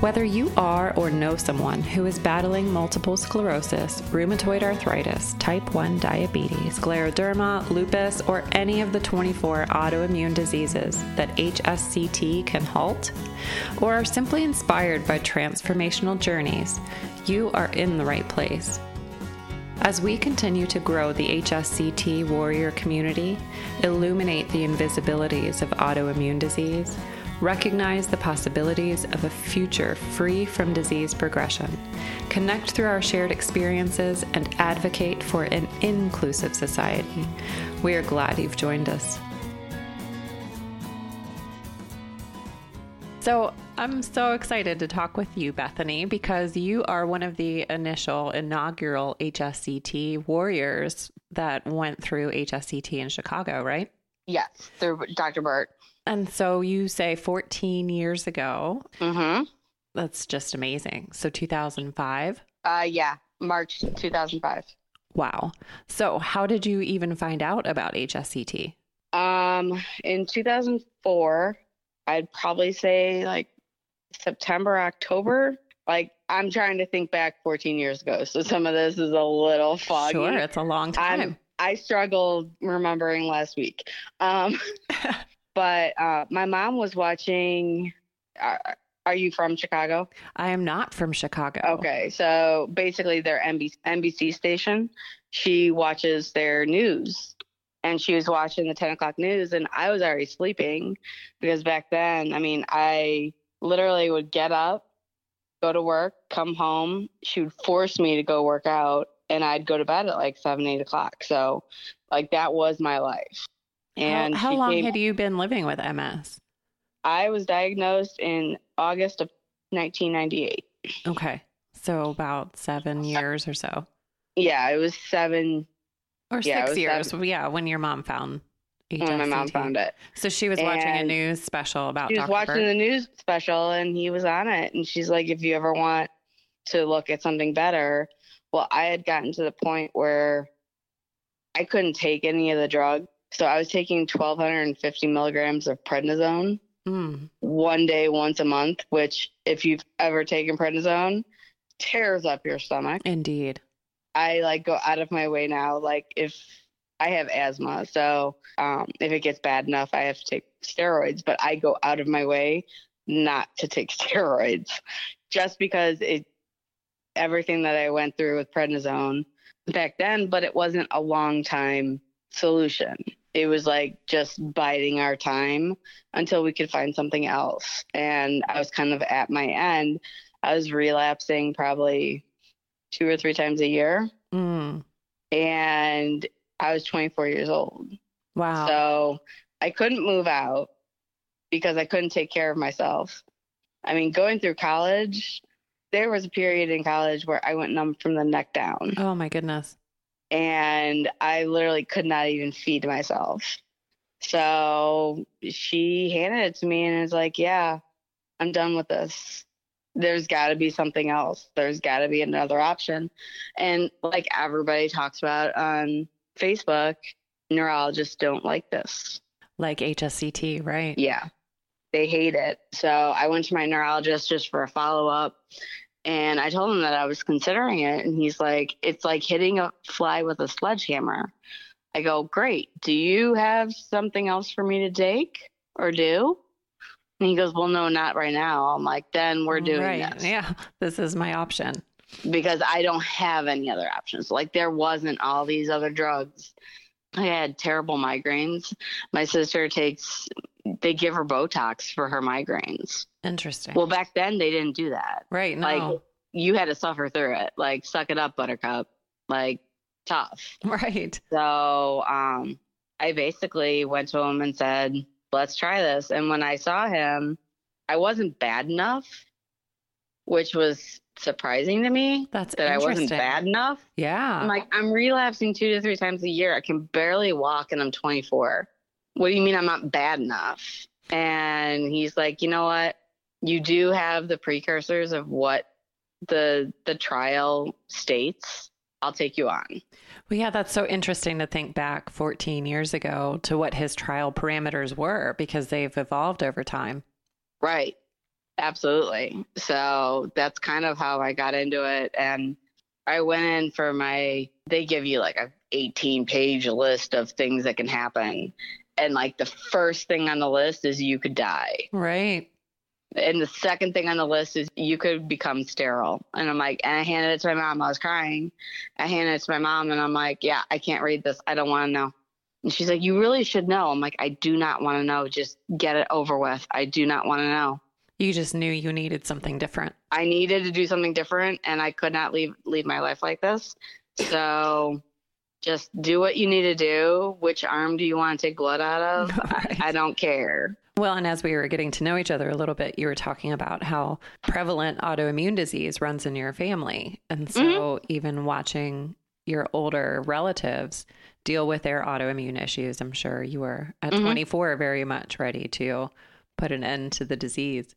Whether you are or know someone who is battling multiple sclerosis, rheumatoid arthritis, type 1 diabetes, scleroderma, lupus, or any of the 24 autoimmune diseases that HSCT can halt, or are simply inspired by transformational journeys, you are in the right place. As we continue to grow the HSCT warrior community, illuminate the invisibilities of autoimmune disease, recognize the possibilities of a future free from disease progression, connect through our shared experiences, and advocate for an inclusive society. We are glad you've joined us. So, I'm so excited to talk with you, Bethany, because you are one of the initial inaugural HSCT warriors that went through HSCT in Chicago, right? Yes, through Dr. Burt. And so you say 14 years ago. Mm-hmm. That's just amazing. So 2005? Uh, yeah, March 2005. Wow. So how did you even find out about HSCT? Um, in 2004, I'd probably say like September, October. Like I'm trying to think back 14 years ago, so some of this is a little foggy. Sure, it's a long time. I'm, I struggled remembering last week. Um, but uh, my mom was watching. Uh, are you from Chicago? I am not from Chicago. Okay, so basically their NBC, NBC station. She watches their news, and she was watching the 10 o'clock news, and I was already sleeping because back then, I mean, I literally would get up, go to work, come home. She would force me to go work out, and I'd go to bed at like seven, eight o'clock. So, like, that was my life. And how, how long came, had you been living with MS? I was diagnosed in August of 1998. Okay. So about seven years or so. Yeah, it was seven or yeah, six years. Seven. Yeah, when your mom found HSCT. When my mom found it. So she was and watching a news special about She was Dr. watching Burt. the news special and he was on it. And she's like, if you ever want to look at something better. Well, I had gotten to the point where I couldn't take any of the drug so I was taking 1,250 milligrams of prednisone mm. one day, once a month, which, if you've ever taken prednisone, tears up your stomach. Indeed. I like go out of my way now. Like if I have asthma, so um, if it gets bad enough, I have to take steroids. But I go out of my way not to take steroids, just because it everything that I went through with prednisone back then. But it wasn't a long time solution it was like just biding our time until we could find something else. And I was kind of at my end. I was relapsing probably two or three times a year. Mm. And I was 24 years old. Wow. So I couldn't move out because I couldn't take care of myself. I mean, going through college, there was a period in college where I went numb from the neck down. Oh, my goodness and I literally could not even feed myself. So she handed it to me and was like, Yeah, I'm done with this. There's got to be something else. There's got to be another option. And like everybody talks about on Facebook, neurologists don't like this. Like HSCT, right? Yeah. They hate it. So I went to my neurologist just for a follow up and I told him that I was considering it. And he's like, it's like hitting a fly with a sledgehammer. I go, great. Do you have something else for me to take or do? And he goes, well, no, not right now. I'm like, then we're doing right. this. Yeah, this is my option. Because I don't have any other options. Like, there wasn't all these other drugs. I had terrible migraines. My sister takes, they give her Botox for her migraines. Interesting. Well, back then they didn't do that. Right. No. Like you had to suffer through it. Like suck it up, Buttercup. Like tough. Right. So um, I basically went to him and said, "Let's try this." And when I saw him, I wasn't bad enough, which was surprising to me. That's that I wasn't bad enough. Yeah. I'm like, I'm relapsing two to three times a year. I can barely walk, and I'm 24. What do you mean I'm not bad enough? And he's like, you know what? You do have the precursors of what the the trial states. I'll take you on. Well, yeah, that's so interesting to think back 14 years ago to what his trial parameters were because they've evolved over time. Right. Absolutely. So that's kind of how I got into it. And I went in for my, they give you like a 18 page list of things that can happen. And like the first thing on the list is you could die. Right. And the second thing on the list is you could become sterile. And I'm like, and I handed it to my mom. I was crying. I handed it to my mom and I'm like, yeah, I can't read this. I don't want to know. And she's like, you really should know. I'm like, I do not want to know. Just get it over with. I do not want to know. You just knew you needed something different. I needed to do something different and I could not leave leave my life like this. So just do what you need to do. Which arm do you want to take blood out of? Right. I, I don't care. Well, and as we were getting to know each other a little bit, you were talking about how prevalent autoimmune disease runs in your family. And so mm-hmm. even watching your older relatives deal with their autoimmune issues, I'm sure you were at mm-hmm. 24 very much ready to put an end to the disease.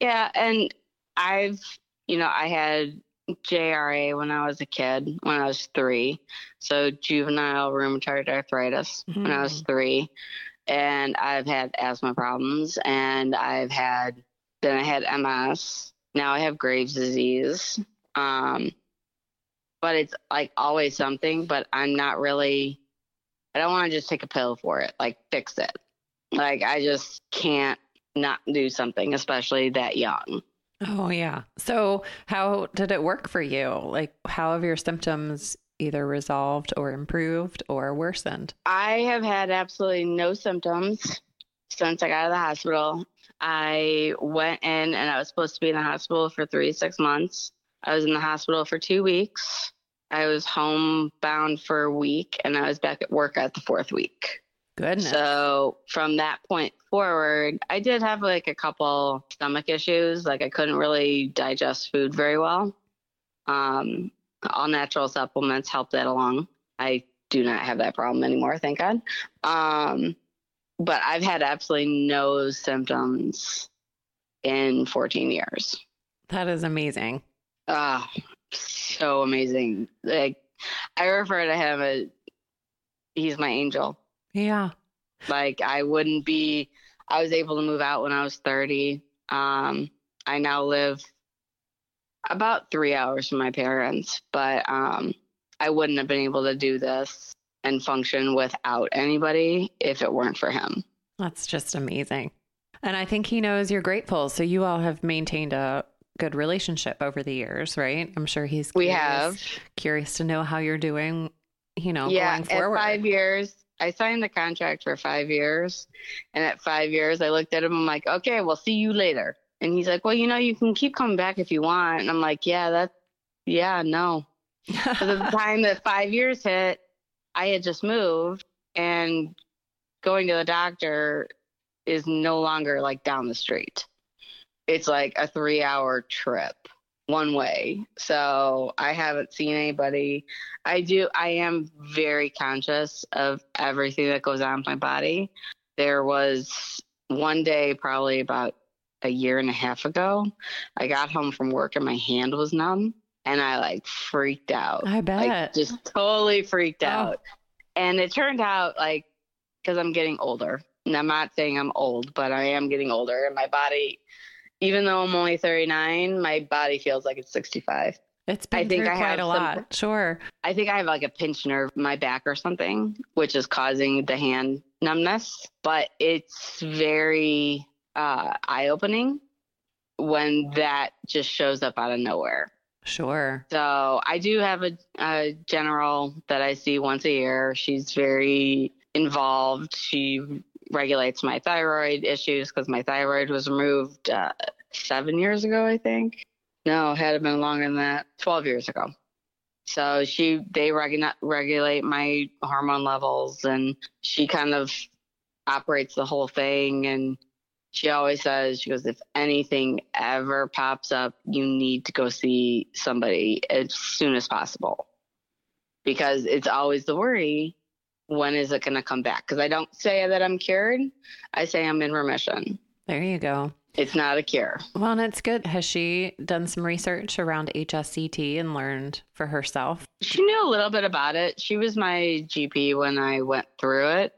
Yeah, and I've, you know, I had JRA when I was a kid, when I was three. So juvenile rheumatoid arthritis mm-hmm. when I was mm-hmm. three. And I've had asthma problems and I've had, then I had MS. Now I have Graves' disease. Um, but it's like always something, but I'm not really, I don't want to just take a pill for it, like fix it. Like I just can't not do something, especially that young. Oh, yeah. So, how did it work for you? Like, how have your symptoms either resolved or improved or worsened? I have had absolutely no symptoms since I got out of the hospital. I went in and I was supposed to be in the hospital for three six months. I was in the hospital for two weeks. I was homebound for a week and I was back at work at the fourth week. Goodness. So from that point forward, I did have like a couple stomach issues. Like I couldn't really digest food very well. Um, all natural supplements helped that along. I do not have that problem anymore, thank God. Um, but I've had absolutely no symptoms in 14 years. That is amazing. Ah, uh, so amazing. Like I refer to him as he's my angel. Yeah. Like I wouldn't be I was able to move out when I was 30. Um I now live about 3 hours from my parents, but um I wouldn't have been able to do this and function without anybody if it weren't for him. That's just amazing. And I think he knows you're grateful. So you all have maintained a good relationship over the years, right? I'm sure he's curious, we have curious to know how you're doing. You know, yeah, going forward. At five years, I signed the contract for five years, and at five years, I looked at him. I'm like, okay, we'll see you later. And he's like, well, you know, you can keep coming back if you want. And I'm like, yeah, that, yeah, no. At the time that five years hit, I had just moved, and going to the doctor is no longer like down the street. It's like a three hour trip one way. So I haven't seen anybody. I do, I am very conscious of everything that goes on in my body. There was one day, probably about a year and a half ago, I got home from work and my hand was numb and I like freaked out. I bet. Like, just totally freaked oh. out. And it turned out like, because I'm getting older. And I'm not saying I'm old, but I am getting older and my body even though I'm only 39, my body feels like it's 65. It's been I think I quite a lot. Some, sure. I think I have like a pinched nerve in my back or something, which is causing the hand numbness. But it's very uh, eye opening when that just shows up out of nowhere. Sure. So I do have a, a general that I see once a year. She's very involved. She regulates my thyroid issues because my thyroid was removed uh, seven years ago, I think. No, had it been longer than that, 12 years ago. So she, they regu- regulate my hormone levels and she kind of operates the whole thing. And she always says, she goes, if anything ever pops up, you need to go see somebody as soon as possible because it's always the worry when is it going to come back? Because I don't say that I'm cured. I say I'm in remission. There you go. It's not a cure. Well, and it's good. Has she done some research around HSCT and learned for herself? She knew a little bit about it. She was my GP when I went through it,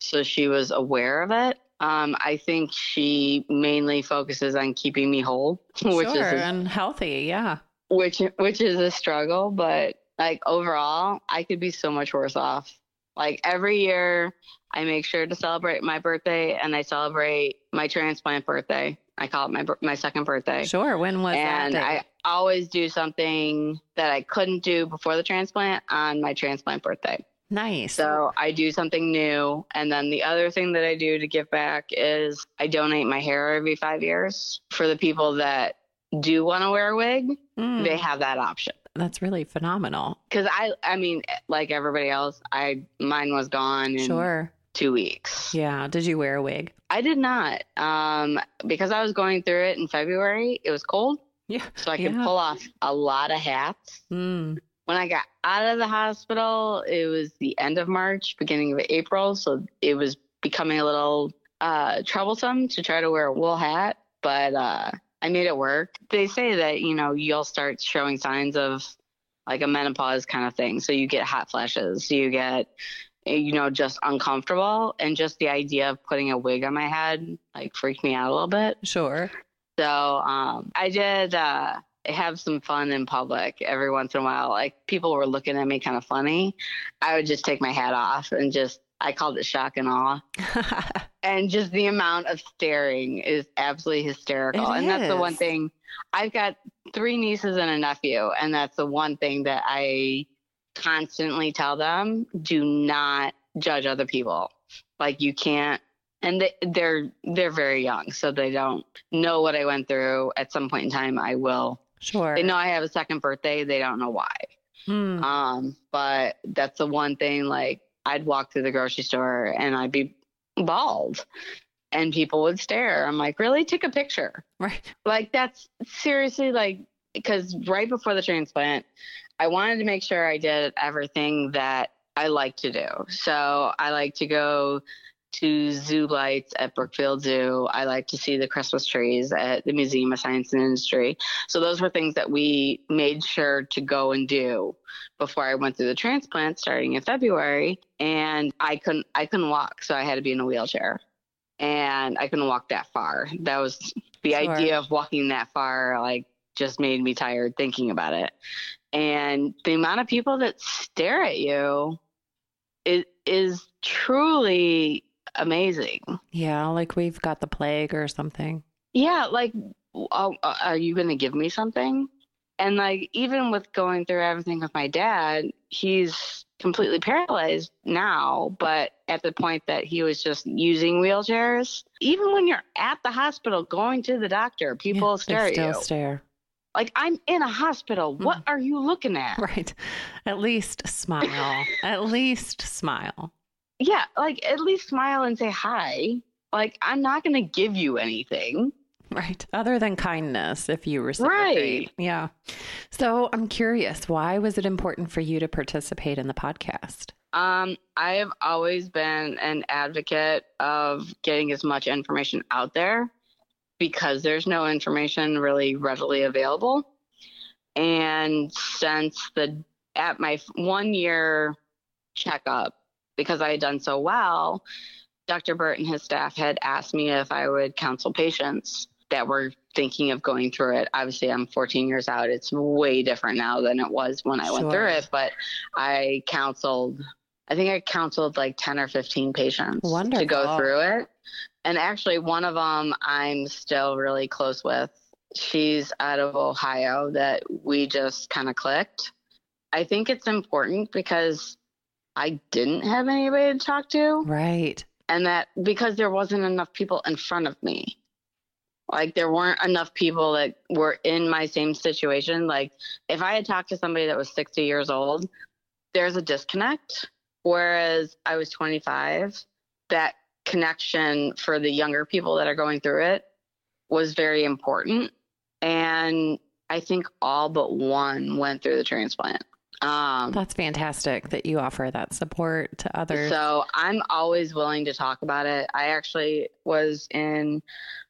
so she was aware of it. Um, I think she mainly focuses on keeping me whole, which sure, is and healthy. Yeah. which which is a struggle. But like overall, I could be so much worse off. Like every year, I make sure to celebrate my birthday, and I celebrate my transplant birthday. I call it my my second birthday. Sure. When was and that? I always do something that I couldn't do before the transplant on my transplant birthday. nice. So I do something new. And then the other thing that I do to give back is I donate my hair every five years for the people that do want to wear a wig. Mm, They have that option. That's really phenomenal. Cause I, I mean, like everybody else, I, mine was gone in Sure. two weeks. Yeah. Did you wear a wig? I did not. Um, because I was going through it in February, it was cold. Yeah. So I could Yeah. pull off a lot of hats. Mm, When I got out of the hospital, it was the end of March, beginning of April. So it was becoming a little uh, troublesome to try to wear a wool hat, but uh, I made it work. They say that, you know, you'll start showing signs of like a menopause kind of thing. So you get hot flashes, you get, you know, just uncomfortable. And just the idea of putting a wig on my head like freaked me out a little bit. sure. So um, I did uh, have some fun in public every once in a while. Like people were looking at me kind of funny. I would just take my hat off and just, I called it shock and awe. And just the amount of staring is absolutely hysterical. It and that's the one thing I've got three nieces and a nephew. And that's the one thing that I constantly tell them do not judge other people. Like you can't and they, they're they're very young, so they don't know what I went through. At some point in time, I will. sure. They know I have a second birthday. They don't know why. Mm, Um, but that's the one thing. Like I'd walk through the grocery store and I'd be bald, and people would stare. I'm like, really? Take a picture. right. Like that's seriously like because right before the transplant, I wanted to make sure I did everything that I like to do. So I like to go to zoo lights at Brookfield Zoo. I like to see the Christmas trees at the Museum of Science and Industry. So those were things that we made sure to go and do before I went through the transplant starting in February. And I couldn't I couldn't walk, so I had to be in a wheelchair. And I couldn't walk that far. That was the Sure. idea of walking that far like just made me tired thinking about it. And the amount of people that stare at you is is truly amazing. Yeah. Like we've got the plague or something. Yeah, like, oh, uh, are you going to give me something? And like, even with going through everything with my dad, he's completely paralyzed now. But at the point that he was just using wheelchairs, even when you're at the hospital going to the doctor, people Yeah, stare they at still you. stare. Like, I'm in a hospital. What are you looking at? Right. At least smile. At least smile. Yeah, like at least smile and say hi. Like, I'm not going to give you anything. Right. Other than kindness, if you reciprocate. Right. Yeah. So I'm curious, why was it important for you to participate in the podcast? Um, I have always been an advocate of getting as much information out there because there's no information really readily available. And since the at my one year checkup, because I had done so well, Dr. Burt and his staff had asked me if I would counsel patients that were thinking of going through it. Obviously, I'm 14 years out. It's way different now than it was when I went through it, but I counseled, I think I counseled like 10 or 15 patients to go through it. And actually, one of them I'm still really close with. She's out of Ohio that we just kind of clicked. I think it's important because I didn't have anybody to talk to. Right. and that because there wasn't enough people in front of me. Like there weren't enough people that were in my same situation. Like if i had talked to somebody that was 60 years old there's a disconnect. Whereas i was 25 that connection for the younger people that are going through it was very important. And i think all but one went through the transplant Um, That's fantastic that you offer that support to others. So I'm always willing to talk about it. I actually was in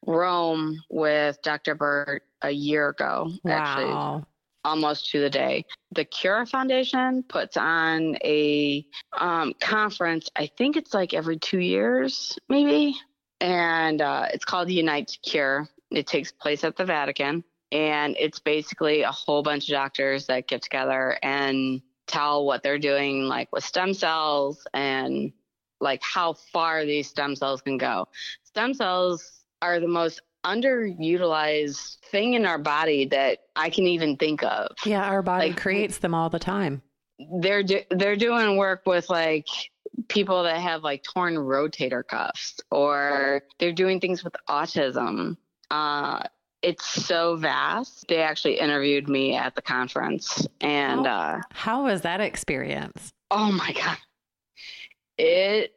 Rome with Dr. Burt a year ago, actually, wow. almost to the day. The Cura Foundation puts on a um, conference. I think it's like every two years, maybe. And uh, it's called Unite to Cure. It takes place at the Vatican. And it's basically a whole bunch of doctors that get together and tell what they're doing, like with stem cells and like how far these stem cells can go. Stem cells are the most underutilized thing in our body that I can even think of. Yeah, our body Like- creates them all the time. They're do- they're doing work with like people that have like torn rotator cuffs or they're doing things with autism. Uh it's so vast. They actually interviewed me at the conference and Oh. uh How was that experience? Oh my God. It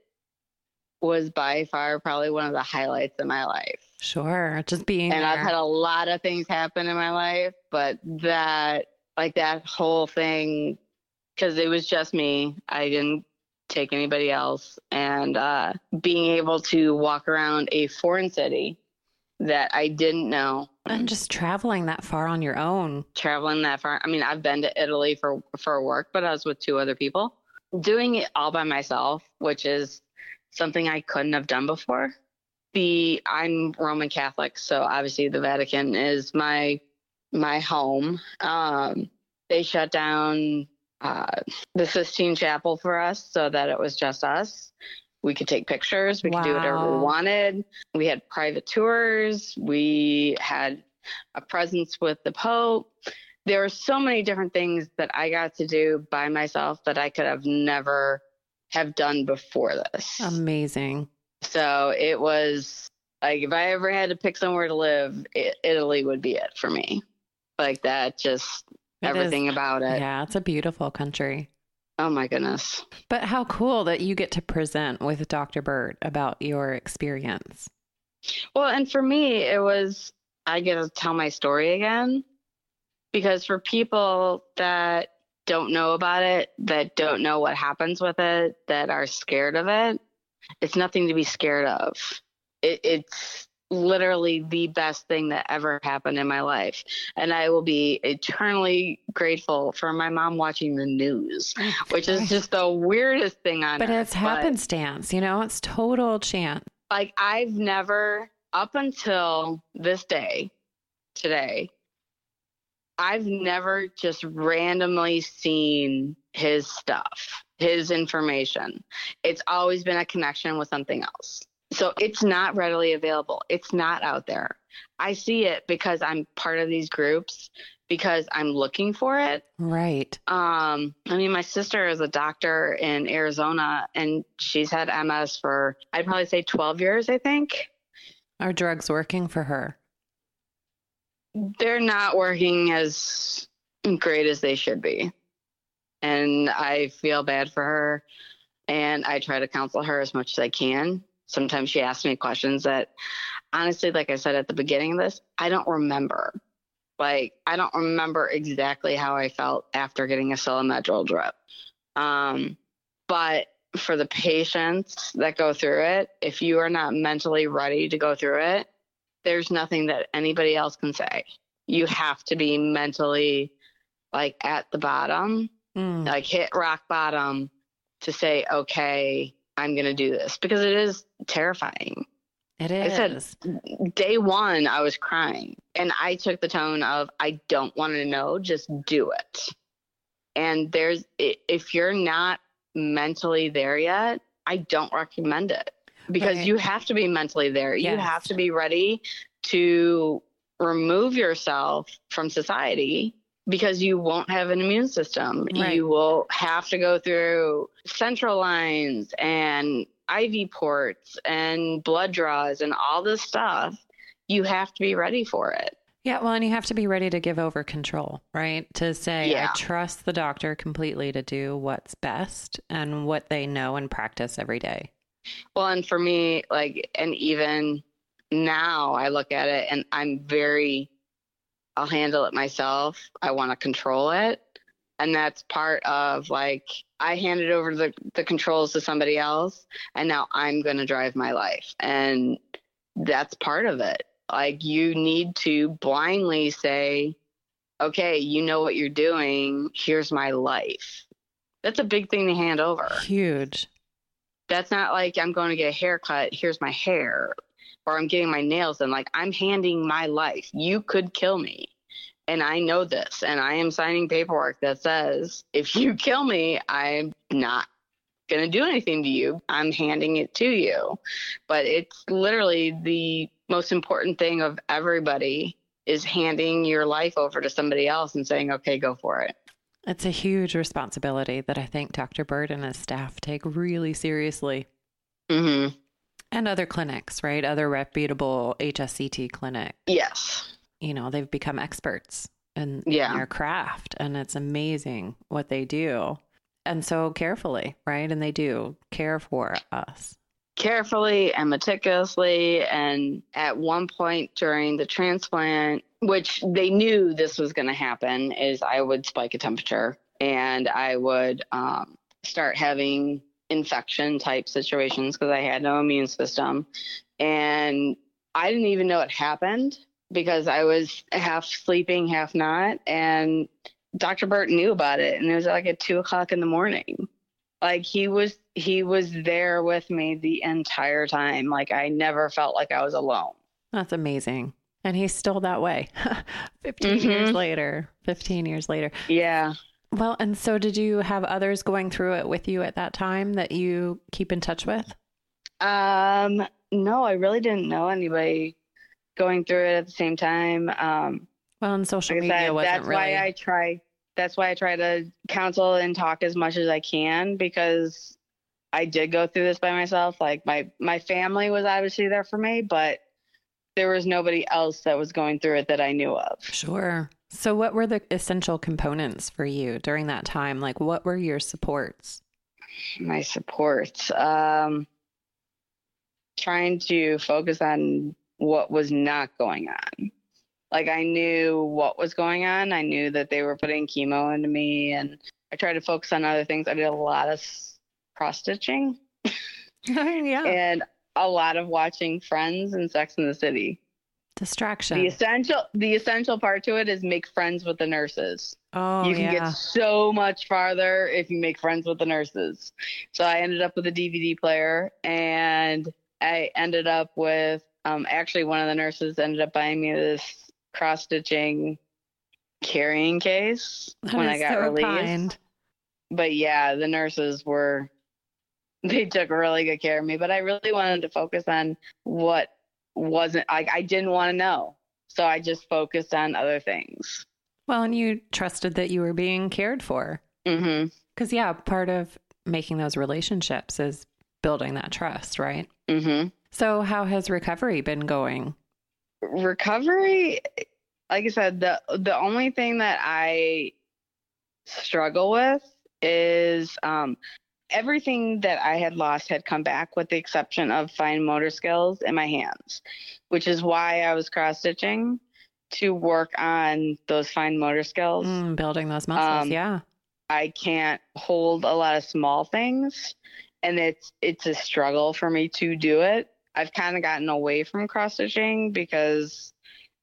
was by far probably one of the highlights of my life. Sure, just being And there. I've had a lot of things happen in my life, but that, like that whole thing, because it was just me, I didn't take anybody else. And uh, being able to walk around a foreign city that I didn't know and just traveling that far on your own. traveling that far. I mean, I've been to Italy for for work, but I was with two other people. Doing it all by myself, which is something I couldn't have done before. The I'm Roman Catholic, so obviously the Vatican is my my home. Um, they shut down uh, the Sistine Chapel for us so that it was just us. We could take pictures. We could do whatever we wanted. We had private tours. We had a presence with the Pope. There were so many different things that I got to do by myself that I could have never have done before this. Amazing. so it was like if I ever had to pick somewhere to live, it, Italy would be it for me. Like that, just It is- everything about it. Yeah, it's a beautiful country. Oh my goodness. But how cool that you get to present with Dr. Burt about your experience. Well, and for me, it was I get to tell my story again because for people that don't know about it, that don't know what happens with it, that are scared of it, it's nothing to be scared of. It, it's literally the best thing that ever happened in my life. And I will be eternally grateful for my mom watching the news, oh which is just the weirdest thing on But earth. it's happenstance, you know, it's total chance. like I've never up until this day today I've never just randomly seen his stuff, his information. It's always been a connection with something else. So it's not readily available. It's not out there. I see it because I'm part of these groups because I'm looking for it Right. um, I mean, my sister is a doctor in Arizona, and she's had MS for I'd probably say 12 years. I think Are drugs working for her? they're not working as great as they should be, and I feel bad for her. And I try to counsel her as much as I can. Sometimes she asks me questions that, honestly, like I said at the beginning of this, I don't remember. Like I don't remember exactly how I felt after getting a Solu-Medrol drip. Um, but for the patients that go through it, if you are not mentally ready to go through it, there's nothing that anybody else can say. You have to be mentally like at the bottom, Mm. like hit rock bottom to say, okay, I'm going to do this because it is terrifying It is. It I said- day one i was crying and i took the tone of i don't want to know just do it and there's if you're not mentally there yet i don't recommend it because Right. you have to be mentally there you have to be ready to remove yourself from society because you won't have an immune system Right. you will have to go through central lines and IV ports and blood draws and all this stuff, you have to be ready for it. Yeah, well, and you have to be ready to give over control, right? To say, Yeah. I trust the doctor completely to do what's best and what they know and practice every day. Well, and for me, like, and even now I look at it and I'm very, I'll handle it myself. I want to control it. And that's part of like, I handed over the, the controls to somebody else, and now I'm going to drive my life. And that's part of it. Like, you need to blindly say, okay, you know what you're doing. Here's my life. That's a big thing to hand over. Huge. That's not like I'm going to get a haircut. Here's my hair. Or I'm getting my nails done. Like, I'm handing my life. You could kill me and I know this, and I am signing paperwork that says if you kill me, I'm not going to do anything to you. I'm handing it to you. But it's literally the most important thing of everybody is handing your life over to somebody else and saying, okay, go for it. It's a huge responsibility that I think Dr. Burt and his staff take really seriously. Mm-hmm. And other clinics, right? Other reputable HSCT clinics. Yes you know, they've become experts in, yeah. in their craft and it's amazing what they do. And so carefully, right? And they do care for us. Carefully and meticulously. And at one point during the transplant, which they knew this was going to happen, is I would spike a temperature and I would um, start having infection type situations because I had no immune system. And I didn't even know it happened because I was half sleeping, half not. And Dr. Burt knew about it. And it was like at two o'clock in the morning. Like he was he was there with me the entire time. Like I never felt like I was alone. That's amazing. And he's still that way. 15 mm-hmm. years later. 15 years later. Yeah. Well, and so did you have others going through it with you at that time that you keep in touch with? Um, no, I really didn't know anybody going through it at the same time. Um, well, and social like media said, wasn't that's really... why I try. That's why I try to counsel and talk as much as I can because I did go through this by myself. Like my my family was obviously there for me, but there was nobody else that was going through it that I knew of. Sure. So, what were the essential components for you during that time? Like, what were your supports? My supports. Um, trying to focus on what was not going on. Like I knew what was going on. I knew that they were putting chemo into me, and I tried to focus on other things. I did a lot of cross stitching. yeah. And a lot of watching Friends and Sex in the City. Distraction. The essential the essential part to it is make friends with the nurses. Oh, you can yeah. get so much farther if you make friends with the nurses. So I ended up with a DVD player and I ended up with um, actually, one of the nurses ended up buying me this cross stitching carrying case that when I got so released. Kind. But yeah, the nurses were they took really good care of me. But I really wanted to focus on what wasn't like I didn't want to know, so I just focused on other things. Well, and you trusted that you were being cared for. Mm-hmm. Because yeah, part of making those relationships is building that trust, right? Mm-hmm. So, how has recovery been going? Recovery, like I said, the the only thing that I struggle with is um, everything that I had lost had come back, with the exception of fine motor skills in my hands, which is why I was cross stitching to work on those fine motor skills, mm, building those muscles. Um, yeah, I can't hold a lot of small things, and it's it's a struggle for me to do it. I've kind of gotten away from cross stitching because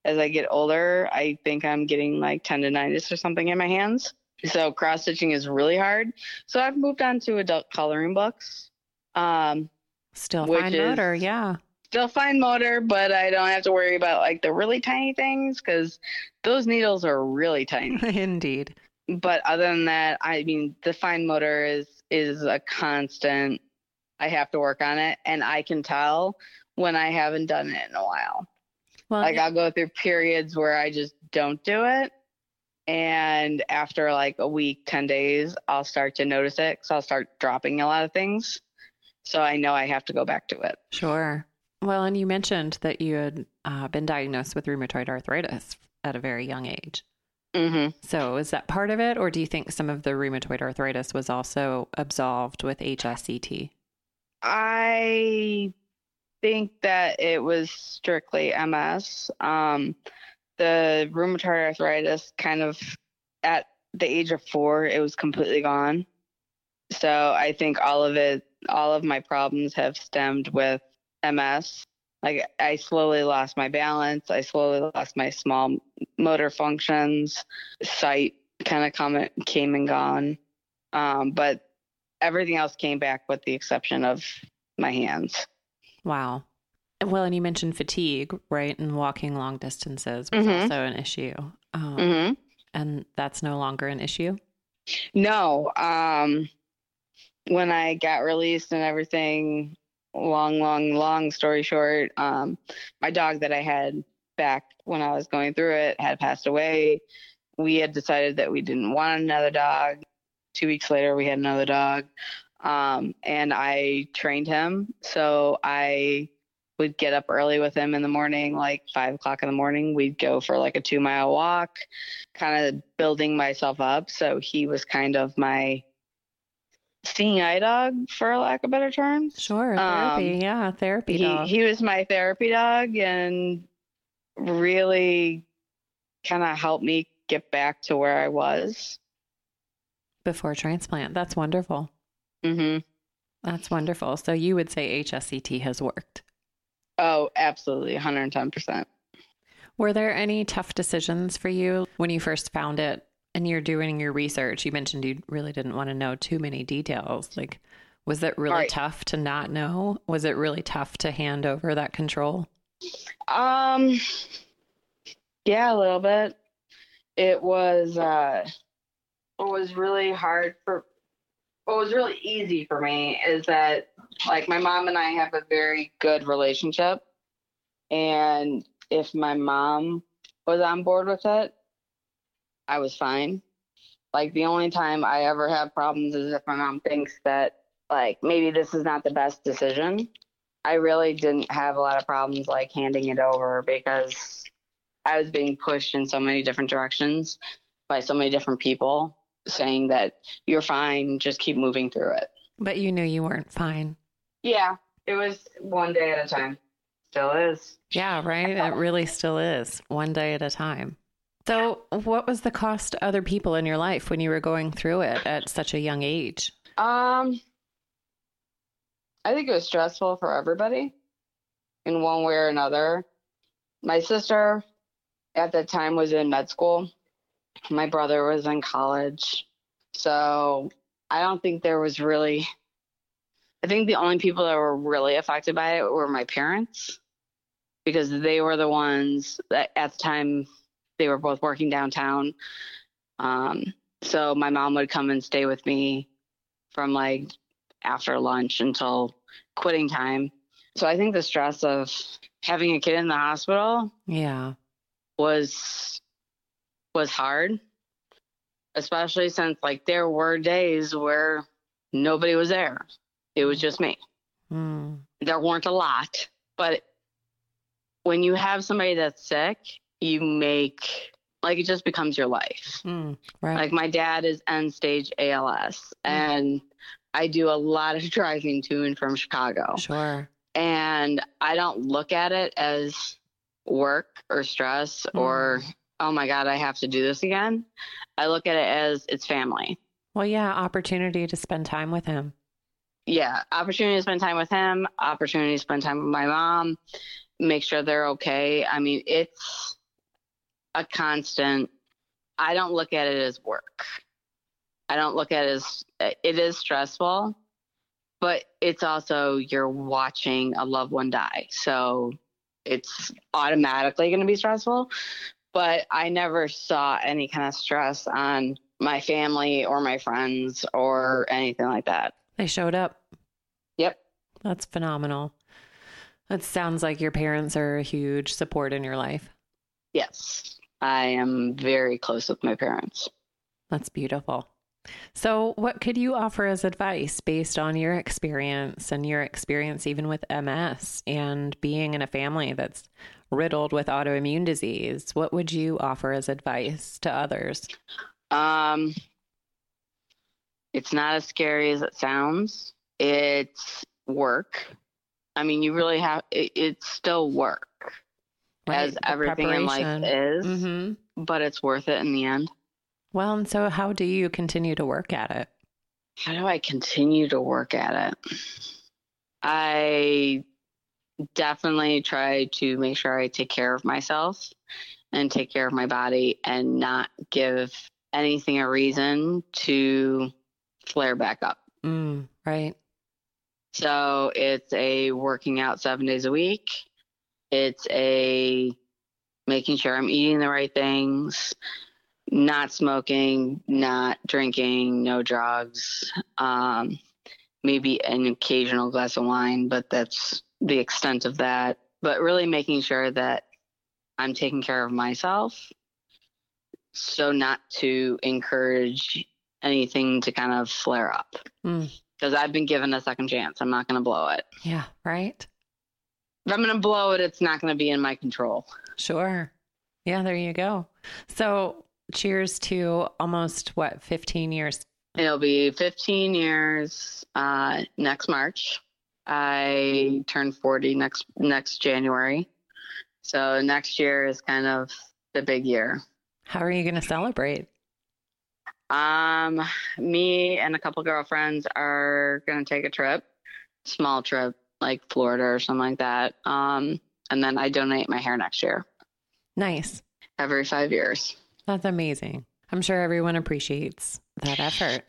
as I get older, I think I'm getting like tendonitis or something in my hands. So cross stitching is really hard. So I've moved on to adult coloring books. Um, still fine motor, yeah. Still fine motor, but I don't have to worry about like the really tiny things because those needles are really tiny. Indeed. But other than that, I mean, the fine motor is is a constant I have to work on it, and I can tell when I haven't done it in a while. Well, like yeah. I'll go through periods where I just don't do it, and after like a week, ten days, I'll start to notice it because I'll start dropping a lot of things. So I know I have to go back to it. Sure. Well, and you mentioned that you had uh, been diagnosed with rheumatoid arthritis at a very young age. Mm-hmm. So is that part of it, or do you think some of the rheumatoid arthritis was also absolved with HSCT? I think that it was strictly MS. Um, the rheumatoid arthritis kind of at the age of four, it was completely gone. So I think all of it, all of my problems have stemmed with MS. Like I slowly lost my balance. I slowly lost my small motor functions. Sight kind of come, came and gone. Um, but everything else came back with the exception of my hands. Wow. Well, and you mentioned fatigue, right? And walking long distances was Mhm. also an issue. Um, hmm And that's no longer an issue. No. Um, when I got released and everything, long, long, long story short, um, my dog that I had back when I was going through it had passed away. We had decided that we didn't want another dog. Two weeks later, we had another dog. Um, and I trained him. So I would get up early with him in the morning, like five o'clock in the morning. We'd go for like a two mile walk, kind of building myself up. So he was kind of my seeing eye dog, for lack of better terms. Sure. Um, Therapy. yeah. Therapy He, dog. he was my therapy dog and really kind of helped me get back to where I was. before transplant. That's wonderful. hmm That's wonderful. So you would say HSCT has worked. Oh, absolutely. 110%. Were there any tough decisions for you when you first found it and you're doing your research? You mentioned you really didn't want to know too many details. Like, was it really Right. tough to not know? Was it really tough to hand over that control? Um, yeah, a little bit. It was uh, what was really hard for. What was really easy for me is that, like, my mom and I have a very good relationship, and if my mom was on board with it, I was fine. Like, the only time I ever have problems is if my mom thinks that, like, maybe this is not the best decision. I really didn't have a lot of problems like handing it over because I was being pushed in so many different directions by so many different people saying that you're fine, just keep moving through it. But you knew you weren't fine. Yeah, it was one day at a time. Still is. Yeah, right? It really still is, one day at a time. So, what was the cost to other people in your life when you were going through it at such a young age? Um, I think it was stressful for everybody in one way or another. My sister at that time was in med school. My brother was in college. So I don't think there was really, I think the only people that were really affected by it were my parents because they were the ones that at the time they were both working downtown. Um, so my mom would come and stay with me from like after lunch until quitting time. So I think the stress of having a kid in the hospital Yeah. was was hard, especially since like there were days where nobody was there. It was just me. Mm. There weren't a lot, but when you have somebody that's sick, you make like it just becomes your life. Mm. Right. Like my dad is end stage ALS, and I do a lot of driving to and from Chicago. sure. And I don't look at it as work or stress or, oh my God, I have to do this again. I look at it as it's family. Well, yeah, opportunity to spend time with him. Yeah, opportunity to spend time with him, opportunity to spend time with my mom, make sure they're okay. I mean, it's a constant. I don't look at it as work. I don't look at it as it is stressful, but it's also you're watching a loved one die. So it's automatically going to be stressful. But I never saw any kind of stress on my family or my friends or anything like that. They showed up. That's phenomenal. That sounds like your parents are a huge support in your life. Yes, I am very close with my parents. That's beautiful. So, what could you offer as advice based on your experience and your experience even with MS and being in a family that's riddled with autoimmune disease? What would you offer as advice to others? Um, it's not as scary as it sounds. It's work. I mean, you really have. It, it's still work, as Right, the everything in life is, Mhm. but it's worth it in the end. Well, and so how do you continue to work at it? How do I continue to work at it? I definitely try to make sure I take care of myself and take care of my body and not give anything a reason to flare back up. Mm, right. So it's a working out seven days a week. It's a making sure I'm eating the right things, not smoking, not drinking, no drugs, um, maybe an occasional glass of wine, but that's the extent of that. But really making sure that I'm taking care of myself so not to encourage anything to kind of flare up. Mm. Because I've been given a second chance. I'm not going to blow it. Yeah, right. If I'm going to blow it, it's not going to be in my control. Sure. Yeah, there you go. So, cheers to almost what, 15 years? It'll be 15 years uh, next March. I turn 40 next next January. So next year is kind of the big year. How are you going to celebrate? Um, me and a couple girlfriends are gonna take a trip, small trip, like Florida or something like that. Um, and then I donate my hair next year. Nice. Every five years. That's amazing. I'm sure everyone appreciates that effort.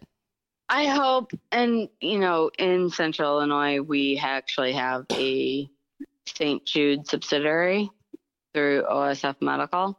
I hope, and you know, in Central Illinois, we actually have a St. Jude subsidiary through OSF Medical.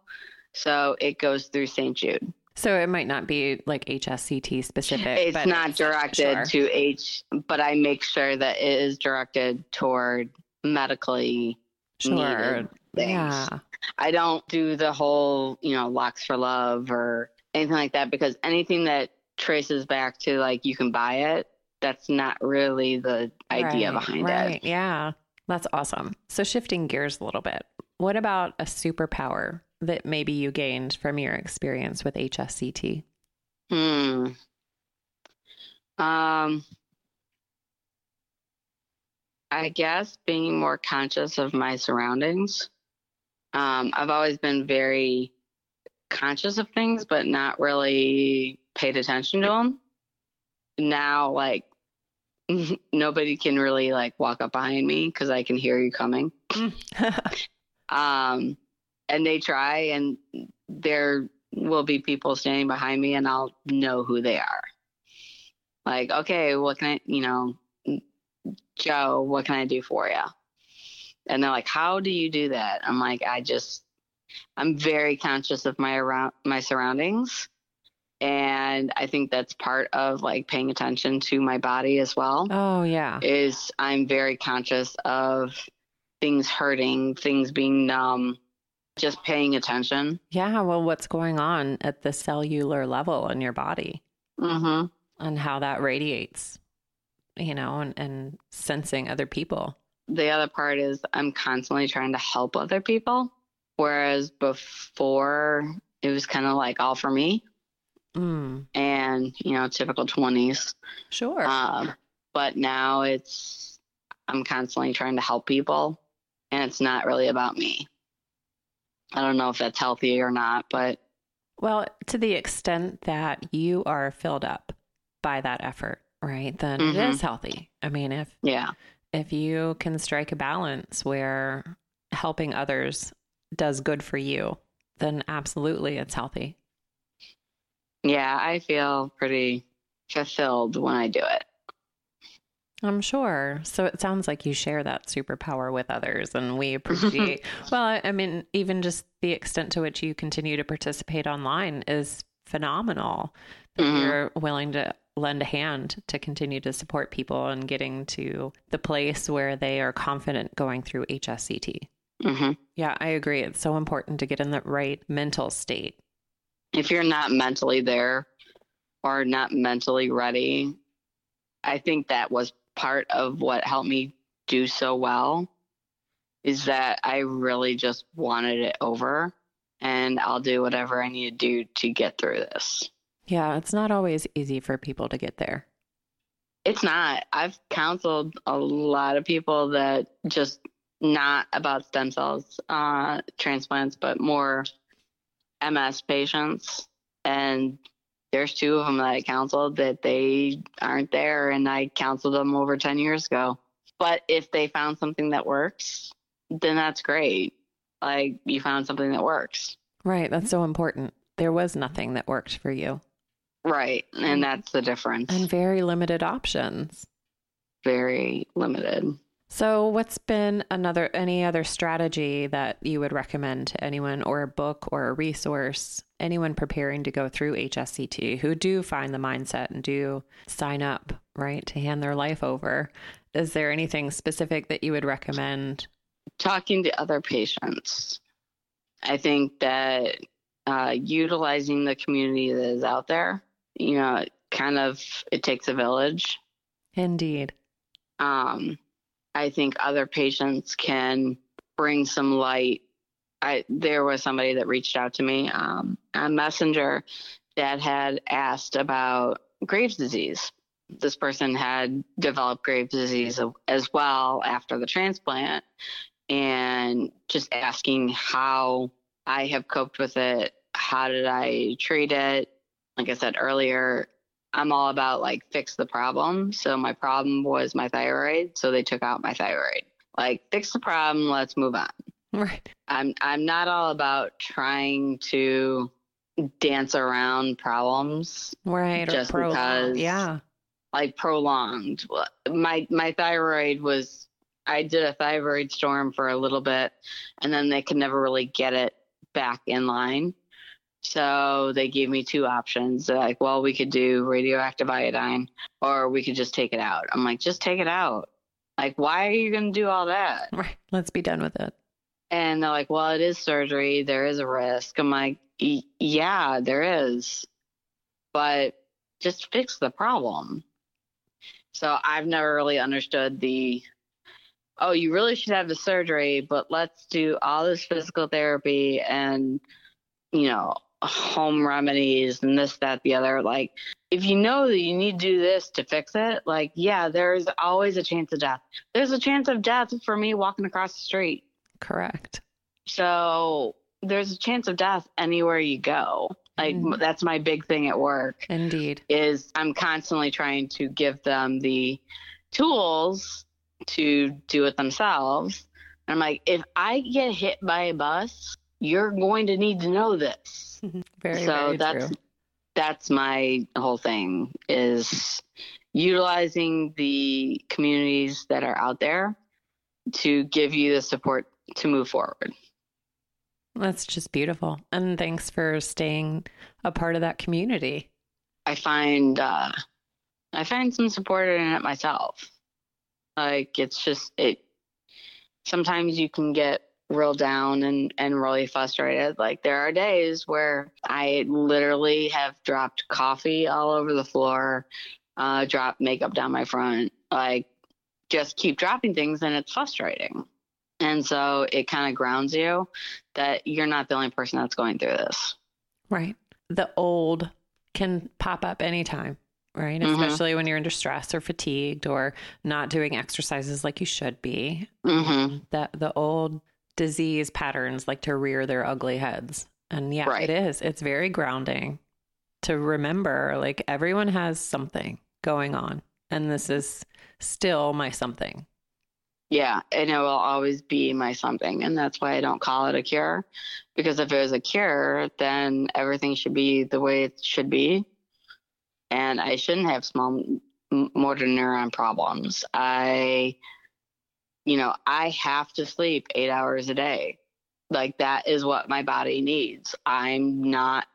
So it goes through St. Jude. So it might not be like HSCT specific. It's not directed sure. to H, but I make sure that it is directed toward medically Sure. needed things. Yeah. I don't do the whole, you know, locks for love or anything like that because anything that traces back to like you can buy it, that's not really the idea Right, behind right. it. Yeah. That's awesome. So shifting gears a little bit. What about a superpower that maybe you gained from your experience with HSCT? Hmm. Um, I guess being more conscious of my surroundings. Um, I've always been very conscious of things, but not really paid attention to them. Now, like, nobody can really like walk up behind me because I can hear you coming. Um, and they try, and there will be people standing behind me, and I'll know who they are. Like, okay, what can I, you know, Joe, what can I do for you? And they're like, how do you do that? I'm like, I just, I'm very conscious of my around my surroundings. And I think that's part of like paying attention to my body as well oh, yeah. is I'm very conscious of things hurting, things being numb, just paying attention. Yeah. Well, what's going on at the cellular level in your body hmm and how that radiates, you know, and, and sensing other people. The other part is I'm constantly trying to help other people, whereas before it was kind of like all for me Mm, and, you know, typical 20s. sure. Um, but now it's, I'm constantly trying to help people and it's not really about me. I don't know if that's healthy or not, but Well, to the extent that you are filled up by that effort, right? Then it Mhm. is healthy. I mean, if yeah. if you can strike a balance where helping others does good for you, then absolutely it's healthy. Yeah, I feel pretty fulfilled when I do it. I'm sure. So it sounds like you share that superpower with others, and we appreciate. well, I- mean, even just the extent to which you continue to participate online is phenomenal. That Mhm. you're willing to lend a hand to continue to support people and getting to the place where they are confident going through HSCT. hmm Yeah, I agree. It's so important to get in the right mental state. If you're not mentally there or not mentally ready, I think that was part of what helped me do so well is that I really just wanted it over and I'll do whatever I need to do to get through this. Yeah, it's not always easy for people to get there. It's not. I've counseled a lot of people that just not about stem cells uh, transplants, but more MS patients, and there's two of them that I counseled that they aren't there, and I counseled them over 10 years ago. But if they found something that works, then that's great. Like you found something that works. Right. That's so important. There was nothing that worked for you. Right. And that's the difference. And very limited options. Very limited. So, what's been another any other strategy that you would recommend to anyone, or a book or a resource, anyone preparing to go through HSCT who do find the mindset and do sign up, right, to hand their life over? Is there anything specific that you would recommend? Talking to other patients. I think that uh, utilizing the community that is out there, you know, kind of it takes a village. Indeed. Um, I think other patients can bring some light. I there was somebody that reached out to me um, Messenger that had asked about Graves' disease. This person had developed Graves' disease as well after the transplant, and just asking how I have coped with it. How did I treat it? Like I said earlier, I'm all about like fix the problem. So my problem was my thyroid, so they took out my thyroid. Like fix the problem, let's move on. Right. I'm I'm not all about trying to dance around problems. Right. Just or because yeah. Like prolonged. My my thyroid was I did a thyroid storm for a little bit and then they could never really get it back in line. So they gave me two options. They're like, well, we could do radioactive iodine or we could just take it out. I'm like, just take it out. Like, why are you going to do all that? Right. Let's be done with it. And they're like, well, it is surgery. There is a risk. I'm like, yeah, there is. But just fix the problem. So I've never really understood the, oh, you really should have the surgery, but let's do all this physical therapy and, you know, home remedies and this, that, the other. Like, if you know that you need to do this to fix it, like, yeah, there's always a chance of death. There's a chance of death for me walking across the street. Correct. So there's a chance of death anywhere you go. Like mm. that's my big thing at work. Indeed. Is I'm constantly trying to give them the tools to do it themselves. And I'm like, if I get hit by a bus, you're going to need to know this. very, so very that's true. that's my whole thing is utilizing the communities that are out there to give you the support to move forward. That's just beautiful. And thanks for staying a part of that community. I find uh, I find some support in it myself. Like it's just it sometimes you can get real down and, and really frustrated. Like there are days where I literally have dropped coffee all over the floor, uh, dropped makeup down my front, like just keep dropping things and it's frustrating. And so it kind of grounds you that you're not the only person that's going through this. Right. The old can pop up anytime, right? Mm-hmm. Especially when you're under stress or fatigued or not doing exercises like you should be. Mm-hmm. That the old disease patterns like to rear their ugly heads. And yeah, right. it is. It's very grounding to remember like everyone has something going on. And this is still my something. Yeah, and it will always be my something. And that's why I don't call it a cure. Because if it was a cure, then everything should be the way it should be. And I shouldn't have small motor neuron problems. I, you know, I have to sleep eight hours a day. Like that is what my body needs. I'm not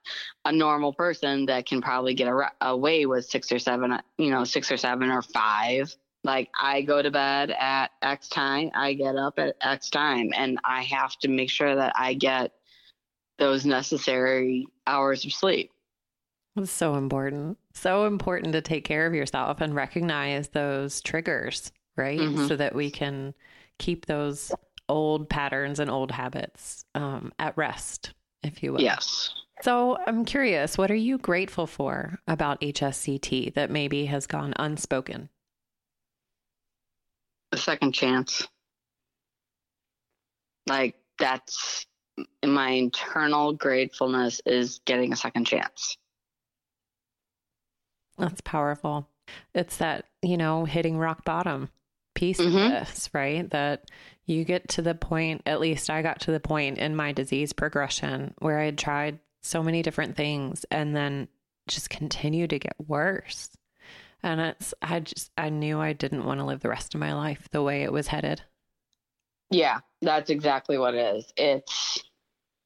a normal person that can probably get away with six or seven, you know, six or seven or five like I go to bed at X time, I get up at X time, and I have to make sure that I get those necessary hours of sleep. It's so important. So important to take care of yourself and recognize those triggers, right? Mm-hmm. So that we can keep those old patterns and old habits um, at rest, if you will. Yes. So I'm curious, what are you grateful for about HSCT that maybe has gone unspoken? a second chance. Like that's my internal gratefulness is getting a second chance. That's powerful. It's that, you know, hitting rock bottom piece Mhm. of this, right? That you get to the point, at least I got to the point in my disease progression where I had tried so many different things and then just continue to get worse. And it's, I just, I knew I didn't want to live the rest of my life the way it was headed. Yeah, that's exactly what it is. It's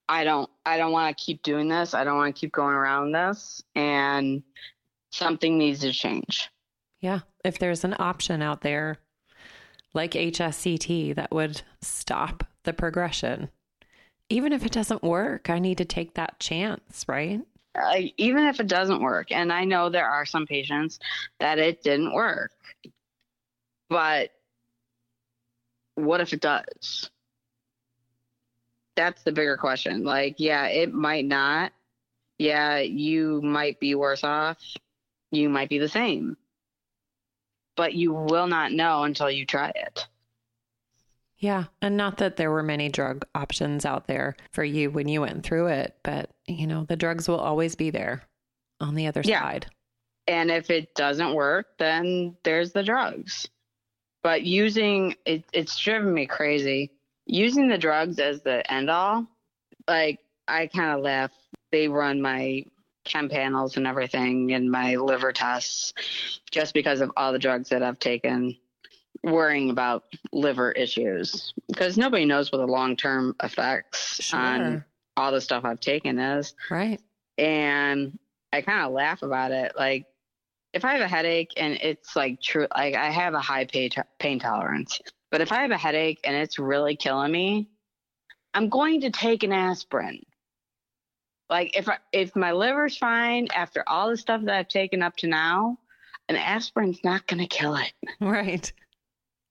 I don't I don't want to keep doing this. I don't want to keep going around this and something needs to change. Yeah. If there's an option out there like HSCT that would stop the progression, even if it doesn't work, I need to take that chance, right? Like even if it doesn't work and I know there are some patients that it didn't work. But what if it does? That's the bigger question. Like, yeah, it might not. Yeah, you might be worse off. You might be the same. But you will not know until you try it. Yeah. And not that there were many drug options out there for you when you went through it, but, you know, the drugs will always be there on the other Yeah. side. And if it doesn't work, then there's the drugs. But using it, it's driven me crazy. Using the drugs as the end all, like I kind of laugh. They run my chem panels and everything and my liver tests just because of all the drugs that I've taken, worrying about liver issues because nobody knows what the long term effects on all the stuff I've taken is Right. and I kind of laugh about it. Like, if I have a headache and it's like true, like I have a high pain, pain tolerance, but if I have a headache and it's really killing me, I'm going to take an aspirin. Like, if I, if my liver's fine after all the stuff that I've taken up to now, an aspirin's not going to kill it. Right.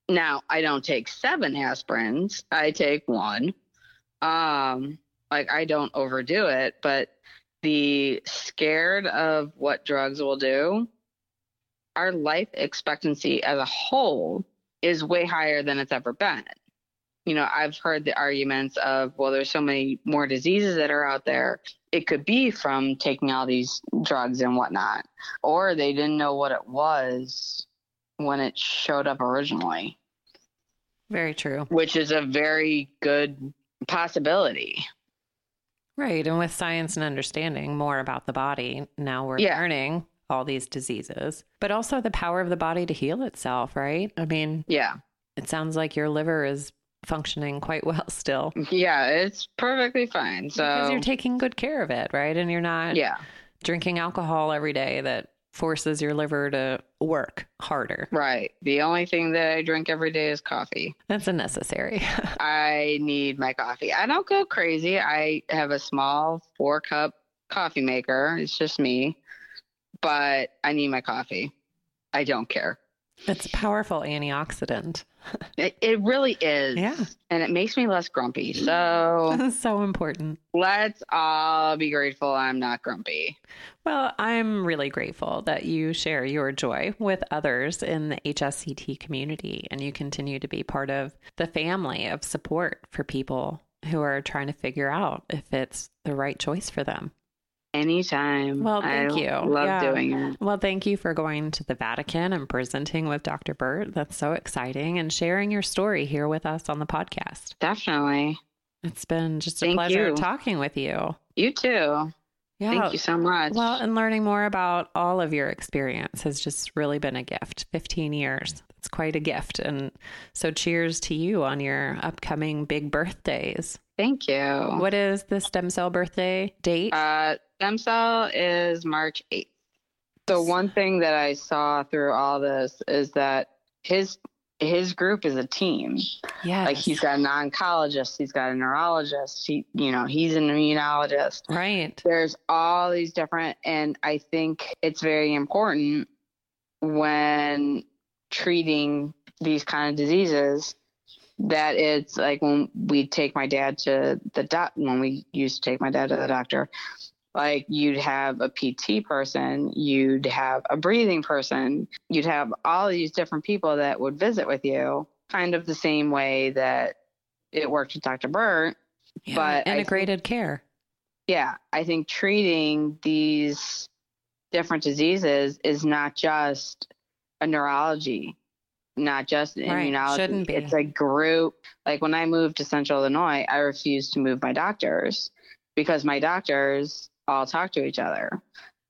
Now, I don't take seven aspirins. I take one. Um, like I don't overdo it, but the scared of what drugs will do, our life expectancy as a whole is way higher than it's ever been. You know, I've heard the arguments of, well, there's so many more diseases that are out there. It could be from taking all these drugs and whatnot, or they didn't know what it was when it showed up originally, Very true. which is a very good possibility. Right. And with science and understanding more about the body, now we're Yeah. learning all these diseases, but also the power of the body to heal itself, right? I mean, Yeah. it sounds like your liver is functioning quite well still Yeah, it's perfectly fine. because So, you're taking good care of it, right? And you're not yeah, drinking alcohol every day that forces your liver to work harder. right. The only thing that I drink every day is coffee. That's unnecessary. I need my coffee. I don't go crazy. I have a small four cup coffee maker. It's just me, but I need my coffee. I don't care. it's a powerful antioxidant. It, it really is. Yeah. And it makes me less grumpy. Mm-hmm. So so important. let's all be grateful I'm not grumpy. Well, I'm really grateful that you share your joy with others in the HSCT community and you continue to be part of the family of support for people who are trying to figure out if it's the right choice for them. Anytime. Well, thank I you. Love Yeah. doing it. Well, thank you for going to the Vatican and presenting with Dr. Burt. That's so exciting and sharing your story here with us on the podcast. Definitely. It's been just a Thank pleasure you. talking with you. You too. Yeah. Thank you so much. Well, and learning more about all of your experience has just really been a gift. 15 years. It's quite a gift. And so cheers to you on your upcoming big birthdays. Thank you. What is the stem cell birthday date? Uh, stem cell is March 8th. So one thing that I saw through all this is that his his group is a team. Yeah. Like he's got an oncologist, he's got a neurologist, he you know, he's an immunologist. right. There's all these different and I think it's very important when treating these kind of diseases that it's like when we take my dad to the doc when we used to take my dad to the doctor like you'd have a pt person you'd have a breathing person you'd have all these different people that would visit with you kind of the same way that it worked with dr burt Yeah, but I think- integrated care. yeah i think treating these different diseases is not just a neurology, not just Right, immunology. shouldn't be. It's a group. Like when I moved to Central Illinois, I refused to move my doctors because my doctors all talk to each other.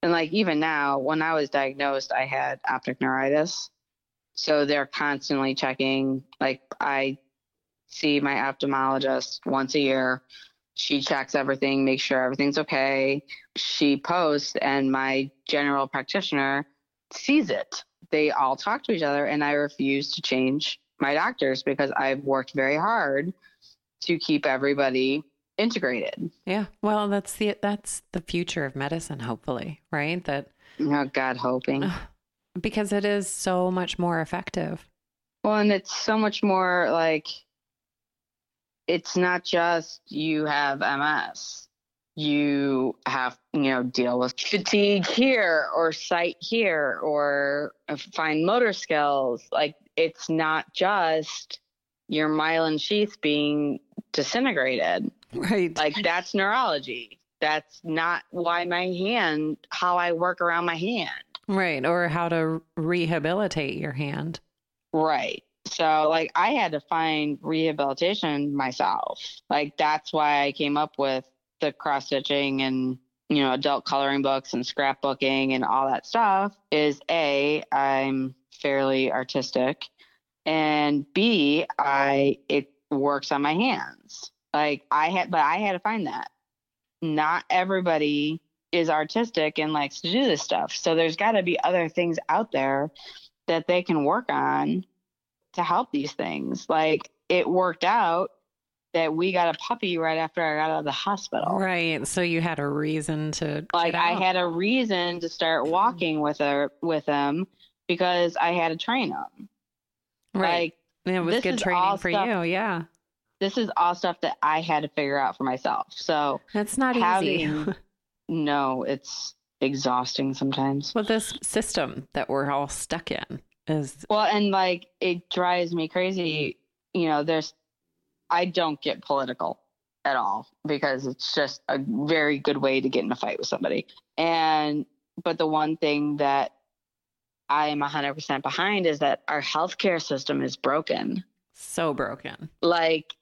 And like even now, when I was diagnosed, I had optic neuritis. So they're constantly checking. Like I see my ophthalmologist once a year. She checks everything, makes sure everything's okay. She posts, and my general practitioner sees it. They all talk to each other, and I refuse to change my doctors because I've worked very hard to keep everybody integrated. Yeah. Well, that's the that's the future of medicine, hopefully, right? That Oh, God, hoping. because it is so much more effective. Well, and it's so much more like it's not just you have MS. You have, you know, deal with fatigue here or sight here or fine motor skills. Like it's not just your myelin sheath being disintegrated. Right. Like that's neurology. That's not why my hand, how I work around my hand. right. Or how to rehabilitate your hand. Right. So, like, I had to find rehabilitation myself. Like, that's why I came up with the cross stitching and, you know, adult coloring books and scrapbooking and all that stuff. Is A, I'm fairly artistic, and B, I, it works on my hands. Like, I had, but I had to find that. Not everybody is artistic and likes to do this stuff. So, there's got to be other things out there that they can work on to help these things. Like it worked out that we got a puppy right after I got out of the hospital. Right. So you had a reason to Like I had a reason to start walking with her with him because I had to train him. right. Like it was good training for stuff- you. Yeah. This is all stuff that I had to figure out for myself. So That's not easy. having no, it's exhausting sometimes. well, this system that we're all stuck in is Well, and like it drives me crazy. You know, there's, I don't get political at all because it's just a very good way to get in a fight with somebody. And, but the one thing that I am 100% behind is that our healthcare system is broken. so broken. Like,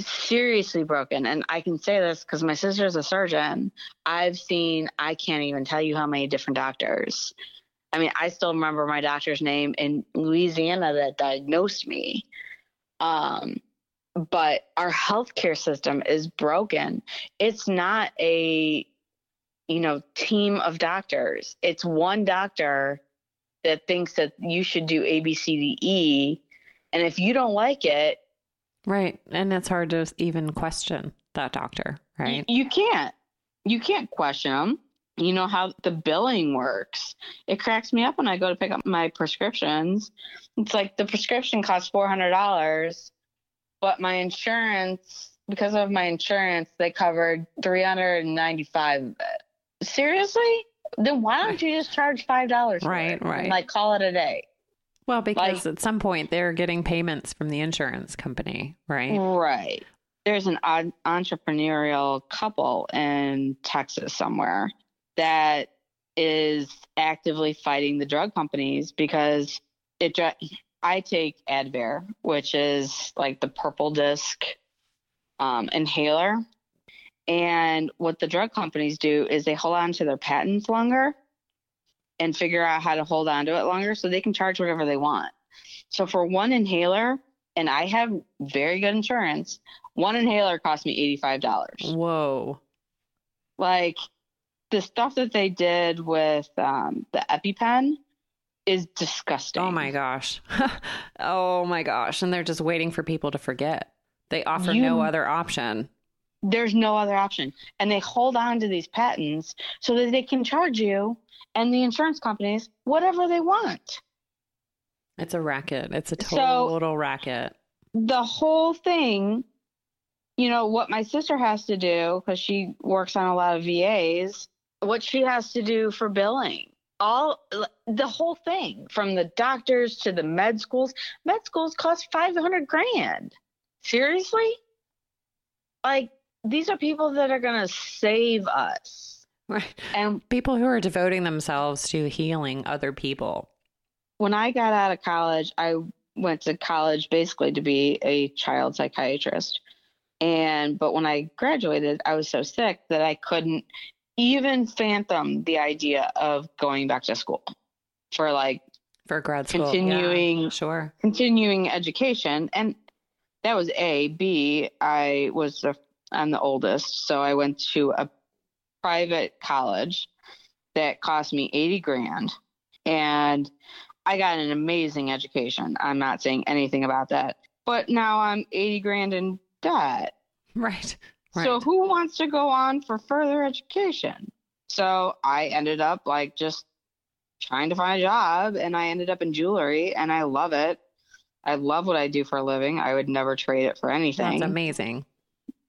seriously broken. And I can say this because my sister's a surgeon. I've seen, I can't even tell you how many different doctors. I mean, I still remember my doctor's name in Louisiana that diagnosed me. Um, but our healthcare system is broken. It's not a, you know, team of doctors. It's one doctor that thinks that you should do A, B, C, D, E. And if you don't like it, Right. And it's hard to even question that doctor. Right. You, can't. You can't question them. You know how the billing works. It cracks me up when I go to pick up my prescriptions. It's like the prescription costs four hundred dollars, but my insurance, because of my insurance, they covered three hundred and ninety-five of it. Seriously? Then why don't you just charge five dollars? Right, right. And like call it a day. Well, because Like- at some point they're getting payments from the insurance company, right? Right. There's an odd entrepreneurial couple in Texas somewhere that is actively fighting the drug companies because it. I take Advair, which is like the purple disc um, inhaler, and what the drug companies do is they hold on to their patents longer and figure out how to hold on to it longer so they can charge whatever they want. So for one inhaler, and I have very good insurance, one inhaler cost me $85. Whoa. Like the stuff that they did with um, the EpiPen is disgusting. Oh my gosh. oh my gosh. And they're just waiting for people to forget. They offer no other option. There's no other option. And they hold on to these patents so that they can charge you and the insurance companies whatever they want. It's a racket. It's a So- total racket. the whole thing, you know, what my sister has to do, because she works on a lot of VAs, what she has to do for billing, all the whole thing from the doctors to the med schools. Med schools cost 500 grand. Seriously? Like, these are people that are going to save us. Right. And People who are devoting themselves to healing other people. when I got out of college, I went to college basically to be a child psychiatrist. And but when I graduated, I was so sick that I couldn't even fathom the idea of going back to school for like For grad school. Yeah, Continuing- sure. continuing education. And that was A. B. I was the I'm the oldest, so I went to a private college that cost me 80 grand and I got an amazing education. I'm not saying anything about that. But now I'm 80 grand in debt. Right. Right. So who wants to go on for further education? So I ended up like just trying to find a job and I ended up in jewelry and I love it. I love what I do for a living. I would never trade it for anything. That's amazing.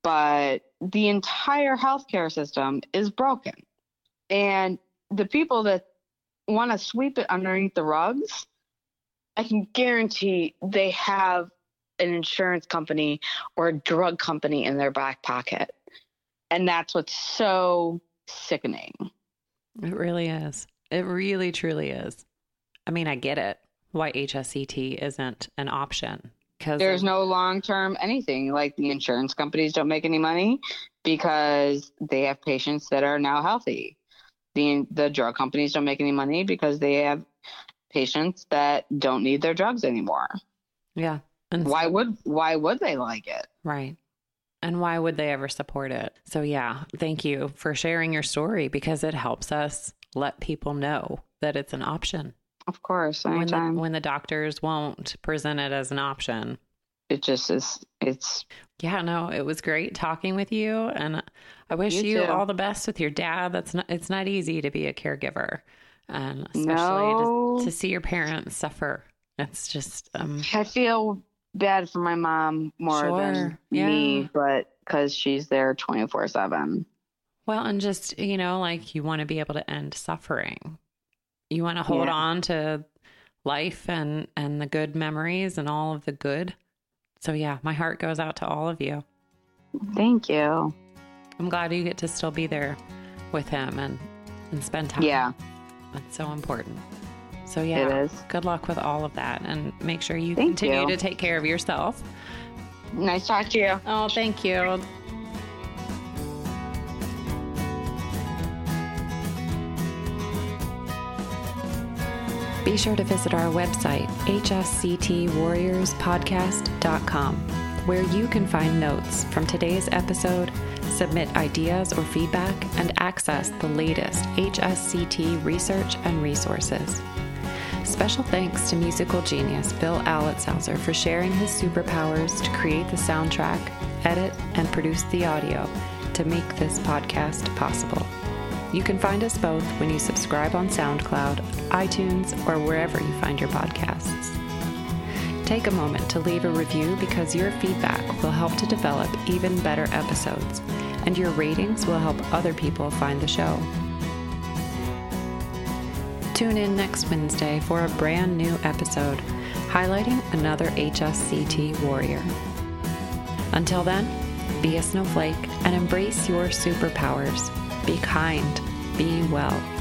But the entire healthcare system is broken. And the people that want to sweep it underneath the rugs, I can guarantee they have an insurance company or a drug company in their back pocket. And that's what's so sickening. It really is. It really, truly is. I mean, I get it why HSCT isn't an option because There's no long term anything. Like the insurance companies don't make any money because they have patients that are now healthy. The the drug companies don't make any money because they have patients that don't need their drugs anymore. yeah. And Why so- would why would they like it? Right. And why would they ever support it? So, yeah, thank you for sharing your story because it helps us let people know that it's an option. Of course, When the, anytime. when the doctors won't present it as an option. it just is. It's Yeah, no, it was great talking with you. And I wish You you, all the best with your dad. That's not, it's not easy to be a caregiver and especially No. to, to see your parents suffer. It's just, um, I feel bad for my mom more than Sure, me, but because she's there twenty four seven. Well, and just, you know, like you want to be able to end suffering. You want to hold Yeah. on to life and and the good memories and all of the good. So yeah, my heart goes out to all of you. Thank you. I'm glad you get to still be there with him and and spend time. Yeah, That's so important. So yeah, it is. good luck with all of that and make sure you Thank continue you. to take care of yourself. Nice talk to you. Oh, thank you. Be sure to visit our website, hsctwarriorspodcast.com, where you can find notes from today's episode, submit ideas or feedback, and access the latest HSCT research and resources. Special thanks to musical genius Bill Alitzhauser for sharing his superpowers to create the soundtrack, edit, and produce the audio to make this podcast possible. You can find us both when you subscribe on SoundCloud, iTunes, or wherever you find your podcasts. Take a moment to leave a review because your feedback will help to develop even better episodes, and your ratings will help other people find the show. Tune in next Wednesday for a brand new episode highlighting another HSCT warrior. Until then, be a snowflake and embrace your superpowers. Be kind, be well.